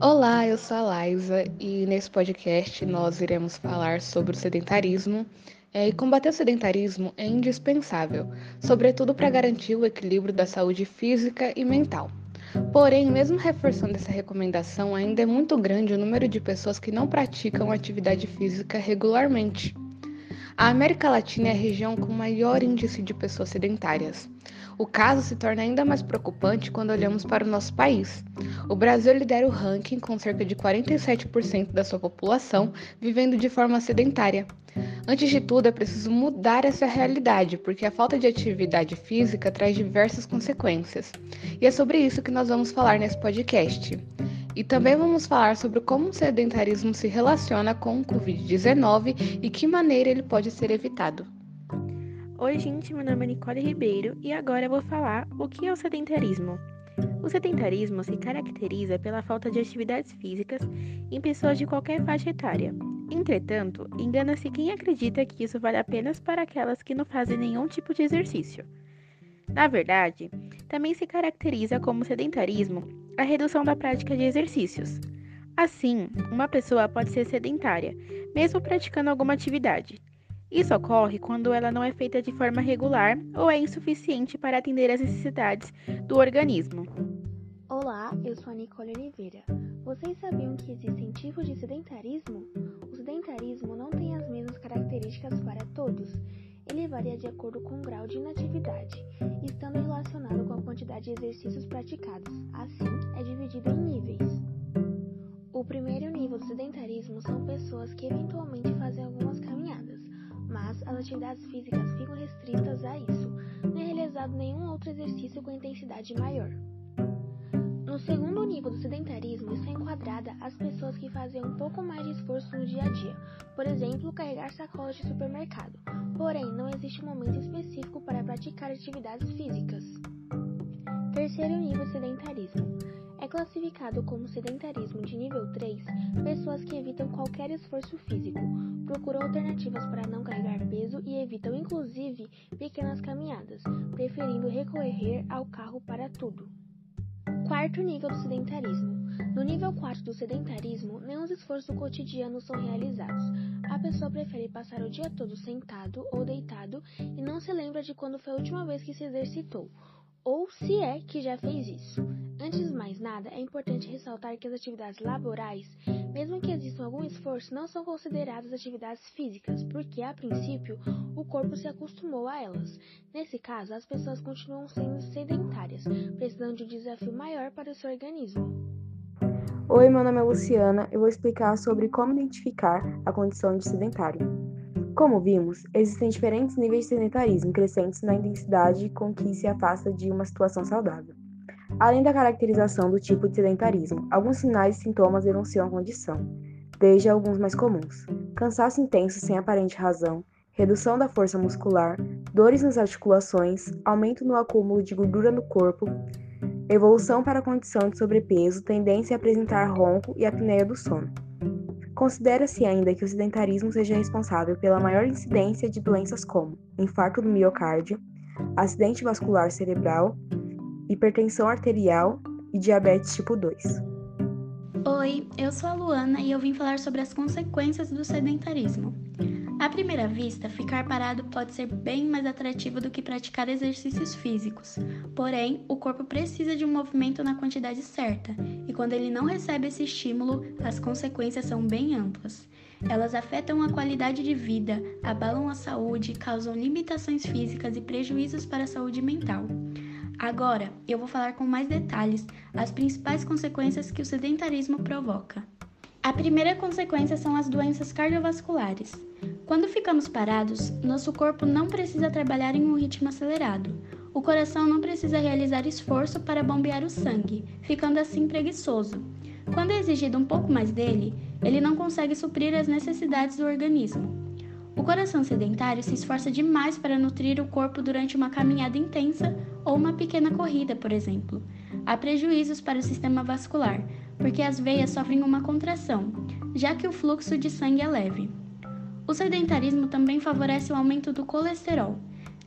Olá, eu sou a Laisa e nesse podcast nós iremos falar sobre o sedentarismo. É, e combater o sedentarismo é indispensável, sobretudo para garantir o equilíbrio da saúde física e mental. Porém, mesmo reforçando essa recomendação, ainda é muito grande o número de pessoas que não praticam atividade física regularmente. A América Latina é a região com maior índice de pessoas sedentárias. O caso se torna ainda mais preocupante quando olhamos para o nosso país. O Brasil lidera o ranking com cerca de 47% da sua população vivendo de forma sedentária. Antes de tudo, é preciso mudar essa realidade, porque a falta de atividade física traz diversas consequências. E é sobre isso que nós vamos falar nesse podcast. E também vamos falar sobre como o sedentarismo se relaciona com o Covid-19 e que maneira ele pode ser evitado. Oi, gente, meu nome é Nicole Ribeiro e agora eu vou falar o que é o sedentarismo. O sedentarismo se caracteriza pela falta de atividades físicas em pessoas de qualquer faixa etária. Entretanto, engana-se quem acredita que isso vale apenas para aquelas que não fazem nenhum tipo de exercício. Na verdade, também se caracteriza como sedentarismo a redução da prática de exercícios. Assim, uma pessoa pode ser sedentária, mesmo praticando alguma atividade. Isso ocorre quando ela não é feita de forma regular ou é insuficiente para atender às necessidades do organismo. Olá, eu sou a Nicole Oliveira. Vocês sabiam que existem tipos de sedentarismo? O sedentarismo não tem as mesmas características para todos. Ele varia de acordo com o grau de inatividade, estando relacionado com a quantidade de exercícios praticados. Assim, é dividido em níveis. O primeiro nível do sedentarismo são pessoas que eventualmente fazem algumas caminhadas, mas as atividades físicas ficam restritas a isso. Não é realizado nenhum outro exercício com intensidade maior. No segundo nível do sedentarismo está enquadrada as pessoas que fazem um pouco mais de esforço no dia a dia, por exemplo, carregar sacolas de supermercado. Porém, não existe um momento específico para praticar atividades físicas. Terceiro nível de sedentarismo. É classificado como sedentarismo de nível 3 pessoas que evitam qualquer esforço físico, procuram alternativas para não carregar peso e evitam inclusive pequenas caminhadas, preferindo recorrer ao carro para tudo. Quarto nível do sedentarismo. No nível 4 do sedentarismo, nenhum esforço cotidiano são realizados. A pessoa prefere passar o dia todo sentado ou deitado e não se lembra de quando foi a última vez que se exercitou, ou se é que já fez isso. Antes mais nada, é importante ressaltar que as atividades laborais, mesmo que exista algum esforço, não são consideradas atividades físicas, porque a princípio o corpo se acostumou a elas. Nesse caso, as pessoas continuam sendo sedentárias, precisando de um desafio maior para o seu organismo. Oi, meu nome é Luciana. Eu vou explicar sobre como identificar a condição de sedentário. Como vimos, existem diferentes níveis de sedentarismo crescentes na intensidade com que se afasta de uma situação saudável. Além da caracterização do tipo de sedentarismo, alguns sinais e sintomas denunciam a condição, desde alguns mais comuns: cansaço intenso sem aparente razão, redução da força muscular, dores nas articulações, aumento no acúmulo de gordura no corpo, evolução para a condição de sobrepeso, tendência a apresentar ronco e apneia do sono. Considera-se ainda que o sedentarismo seja responsável pela maior incidência de doenças como infarto do miocárdio, acidente vascular cerebral, hipertensão arterial e diabetes tipo 2. Oi, eu sou a Luana e eu vim falar sobre as consequências do sedentarismo. À primeira vista, ficar parado pode ser bem mais atrativo do que praticar exercícios físicos. Porém, o corpo precisa de um movimento na quantidade certa, e quando ele não recebe esse estímulo, as consequências são bem amplas. Elas afetam a qualidade de vida, abalam a saúde, causam limitações físicas e prejuízos para a saúde mental. Agora, eu vou falar com mais detalhes as principais consequências que o sedentarismo provoca. A primeira consequência são as doenças cardiovasculares. Quando ficamos parados, nosso corpo não precisa trabalhar em um ritmo acelerado. O coração não precisa realizar esforço para bombear o sangue, ficando assim preguiçoso. Quando é exigido um pouco mais dele, ele não consegue suprir as necessidades do organismo. O coração sedentário se esforça demais para nutrir o corpo durante uma caminhada intensa ou uma pequena corrida, por exemplo. Há prejuízos para o sistema vascular, porque as veias sofrem uma contração, já que o fluxo de sangue é leve. O sedentarismo também favorece o aumento do colesterol.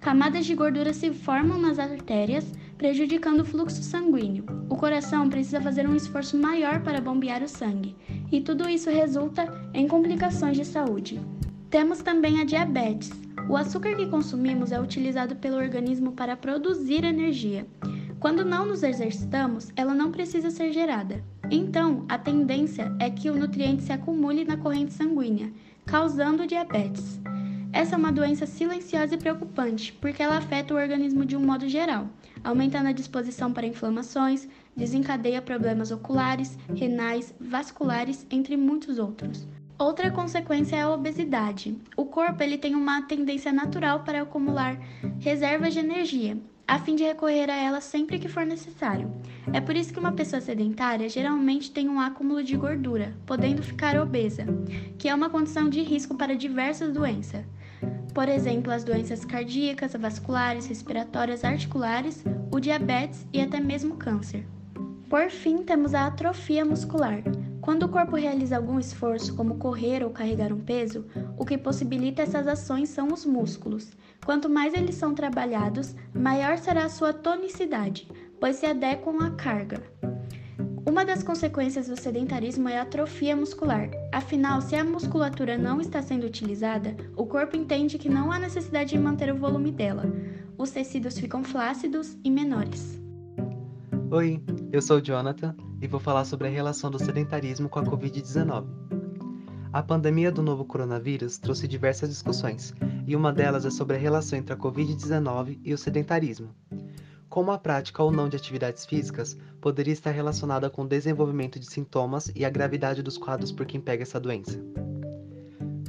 Camadas de gordura se formam nas artérias, prejudicando o fluxo sanguíneo. O coração precisa fazer um esforço maior para bombear o sangue, e tudo isso resulta em complicações de saúde. Temos também a diabetes. O açúcar que consumimos é utilizado pelo organismo para produzir energia. Quando não nos exercitamos, ela não precisa ser gerada. Então, a tendência é que o nutriente se acumule na corrente sanguínea, causando diabetes. Essa é uma doença silenciosa e preocupante, porque ela afeta o organismo de um modo geral, aumentando a disposição para inflamações, desencadeia problemas oculares, renais, vasculares, entre muitos outros. Outra consequência é a obesidade. O corpo ele tem uma tendência natural para acumular reservas de energia, a fim de recorrer a ela sempre que for necessário. É por isso que uma pessoa sedentária geralmente tem um acúmulo de gordura, podendo ficar obesa, que é uma condição de risco para diversas doenças. Por exemplo, as doenças cardíacas, vasculares, respiratórias, articulares, o diabetes e até mesmo câncer. Por fim, temos a atrofia muscular. Quando o corpo realiza algum esforço, como correr ou carregar um peso, o que possibilita essas ações são os músculos. Quanto mais eles são trabalhados, maior será a sua tonicidade, pois se adequam à carga. Uma das consequências do sedentarismo é a atrofia muscular. Afinal, se a musculatura não está sendo utilizada, o corpo entende que não há necessidade de manter o volume dela. Os tecidos ficam flácidos e menores. Oi, eu sou o Jonathan e vou falar sobre a relação do sedentarismo com a Covid-19. A pandemia do novo coronavírus trouxe diversas discussões, e uma delas é sobre a relação entre a Covid-19 e o sedentarismo. Como a prática ou não de atividades físicas poderia estar relacionada com o desenvolvimento de sintomas e a gravidade dos quadros por quem pega essa doença.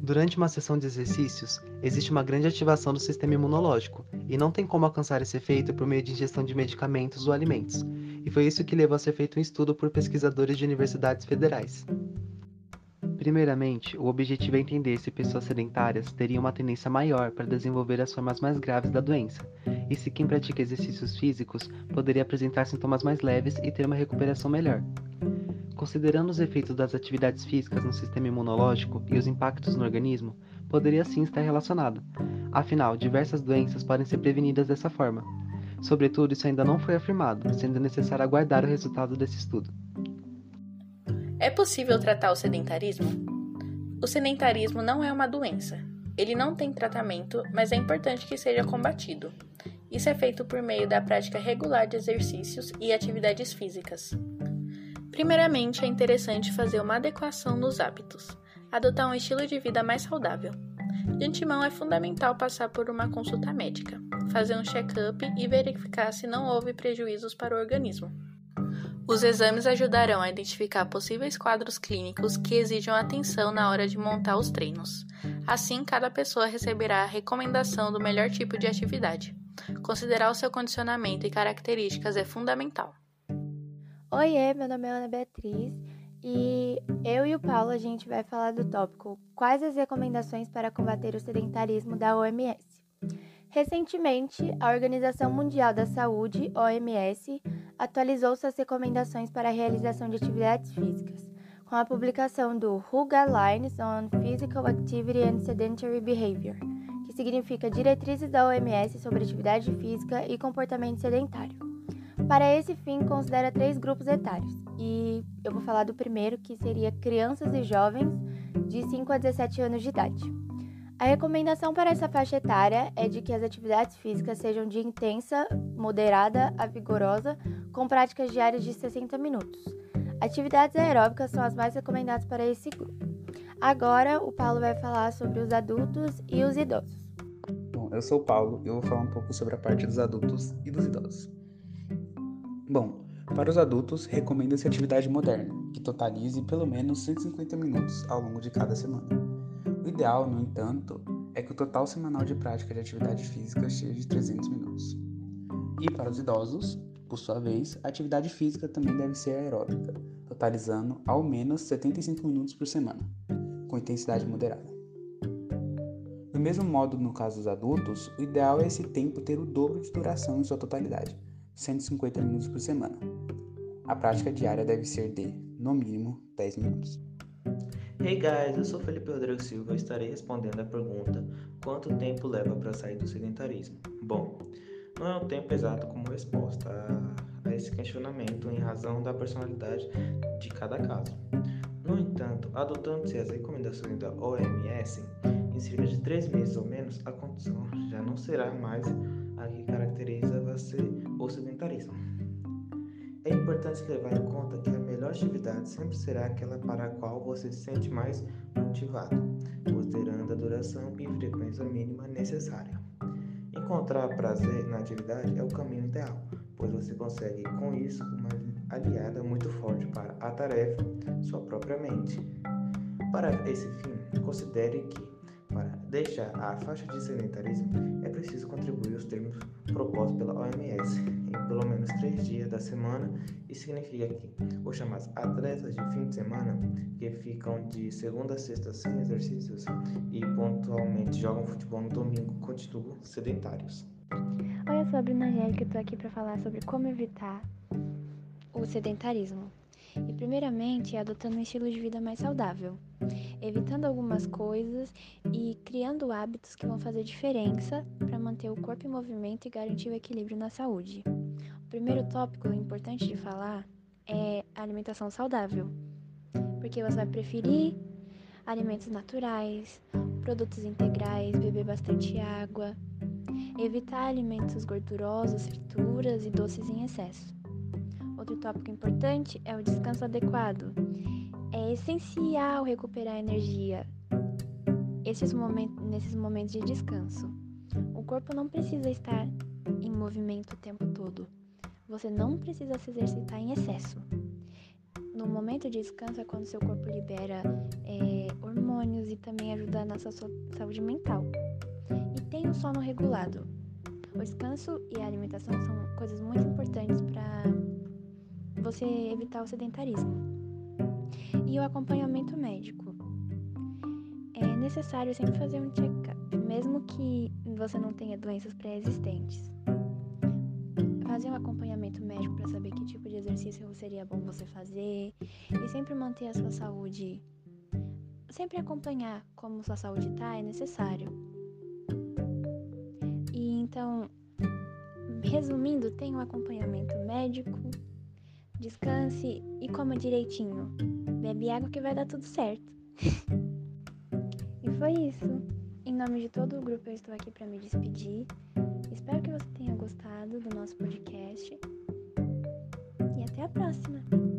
Durante uma sessão de exercícios, existe uma grande ativação do sistema imunológico, e não tem como alcançar esse efeito por meio de ingestão de medicamentos ou alimentos, foi isso que levou a ser feito um estudo por pesquisadores de universidades federais. Primeiramente, o objetivo é entender se pessoas sedentárias teriam uma tendência maior para desenvolver as formas mais graves da doença, e se quem pratica exercícios físicos poderia apresentar sintomas mais leves e ter uma recuperação melhor. Considerando os efeitos das atividades físicas no sistema imunológico e os impactos no organismo, poderia sim estar relacionado. Afinal, diversas doenças podem ser prevenidas dessa forma. Sobretudo, isso ainda não foi afirmado, sendo necessário aguardar o resultado desse estudo. É possível tratar o sedentarismo? O sedentarismo não é uma doença. Ele não tem tratamento, mas é importante que seja combatido. Isso é feito por meio da prática regular de exercícios e atividades físicas. Primeiramente, é interessante fazer uma adequação nos hábitos, adotar um estilo de vida mais saudável. De antemão, é fundamental passar por uma consulta médica, fazer um check-up e verificar se não houve prejuízos para o organismo. Os exames ajudarão a identificar possíveis quadros clínicos que exijam atenção na hora de montar os treinos. Assim, cada pessoa receberá a recomendação do melhor tipo de atividade. Considerar o seu condicionamento e características é fundamental. Oiê, meu nome é Ana Beatriz e eu e o Paulo a gente vai falar do tópico Quais as recomendações para combater o sedentarismo da OMS. Recentemente, a Organização Mundial da Saúde, OMS, atualizou suas recomendações para a realização de atividades físicas, com a publicação do WHO Guidelines on Physical Activity and Sedentary Behavior, que significa Diretrizes da OMS sobre atividade física e comportamento sedentário. Para esse fim, considera três grupos etários, e eu vou falar do primeiro, que seria crianças e jovens de 5 a 17 anos de idade. A recomendação para essa faixa etária é de que as atividades físicas sejam de intensa, moderada a vigorosa, com práticas diárias de 60 minutos. Atividades aeróbicas são as mais recomendadas para esse grupo. Agora, o Paulo vai falar sobre os adultos e os idosos. Bom, eu sou o Paulo e eu vou falar um pouco sobre a parte dos adultos e dos idosos. Bom, para os adultos, recomenda-se atividade moderna, que totalize pelo menos 150 minutos ao longo de cada semana. O ideal, no entanto, é que o total semanal de prática de atividade física seja de 300 minutos. E para os idosos, por sua vez, a atividade física também deve ser aeróbica, totalizando ao menos 75 minutos por semana, com intensidade moderada. Do mesmo modo, no caso dos adultos, o ideal é esse tempo ter o dobro de duração em sua totalidade, 150 minutos por semana. A prática diária deve ser de, no mínimo, 10 minutos. Hey guys, eu sou Felipe Rodrigo Silva e estarei respondendo a pergunta: quanto tempo leva para sair do sedentarismo? Bom, não é um tempo exato como resposta. A, a esse questionamento em razão da personalidade de cada caso. No entanto, adotando-se as recomendações da OMS, em cerca de três meses ou menos, a condição já não será mais a que caracteriza você o sedentarismo. É importante levar em conta que a melhor atividade sempre será aquela para a qual você se sente mais motivado, considerando a duração e frequência mínima necessária. Encontrar prazer na atividade é o caminho ideal, pois você consegue com isso uma aliada muito forte para a tarefa, sua própria mente. Para esse fim, considere que, para deixar a faixa de sedentarismo, é preciso contribuir os termos propostos pela OMS em pelo menos três dias da semana. Isso significa que os chamados atletas de fim de semana, que ficam de segunda a sexta sem exercícios e pontualmente jogam futebol no domingo, continuam sedentários. Oi, eu sou a Bruna Angélica e estou aqui para falar sobre como evitar o sedentarismo. E primeiramente, adotando um estilo de vida mais saudável, evitando algumas coisas e criando hábitos que vão fazer diferença para manter o corpo em movimento e garantir o equilíbrio na saúde. O primeiro tópico importante de falar é alimentação saudável, porque você vai preferir alimentos naturais, produtos integrais, beber bastante água, evitar alimentos gordurosos, frituras e doces em excesso. Outro tópico importante é o descanso adequado. É essencial recuperar energia momentos, nesses momentos de descanso. O corpo não precisa estar em movimento o tempo todo. Você não precisa se exercitar em excesso. No momento de descanso é quando seu corpo libera é, hormônios e também ajuda na nossa saúde mental. E tem o sono regulado. O descanso e a alimentação são coisas muito importantes para você evitar o sedentarismo. E o acompanhamento médico. É necessário sempre fazer um check-up, mesmo que você não tenha doenças pré-existentes. Fazer um acompanhamento médico para saber que tipo de exercício seria bom você fazer e sempre manter a sua saúde. Sempre acompanhar como sua saúde está é necessário. E então, resumindo, tem um acompanhamento médico, descanse e coma direitinho. Bebe água que vai dar tudo certo. e foi isso. Em nome de todo o grupo, eu estou aqui para me despedir. Espero que você tenha gostado do nosso podcast. E até a próxima!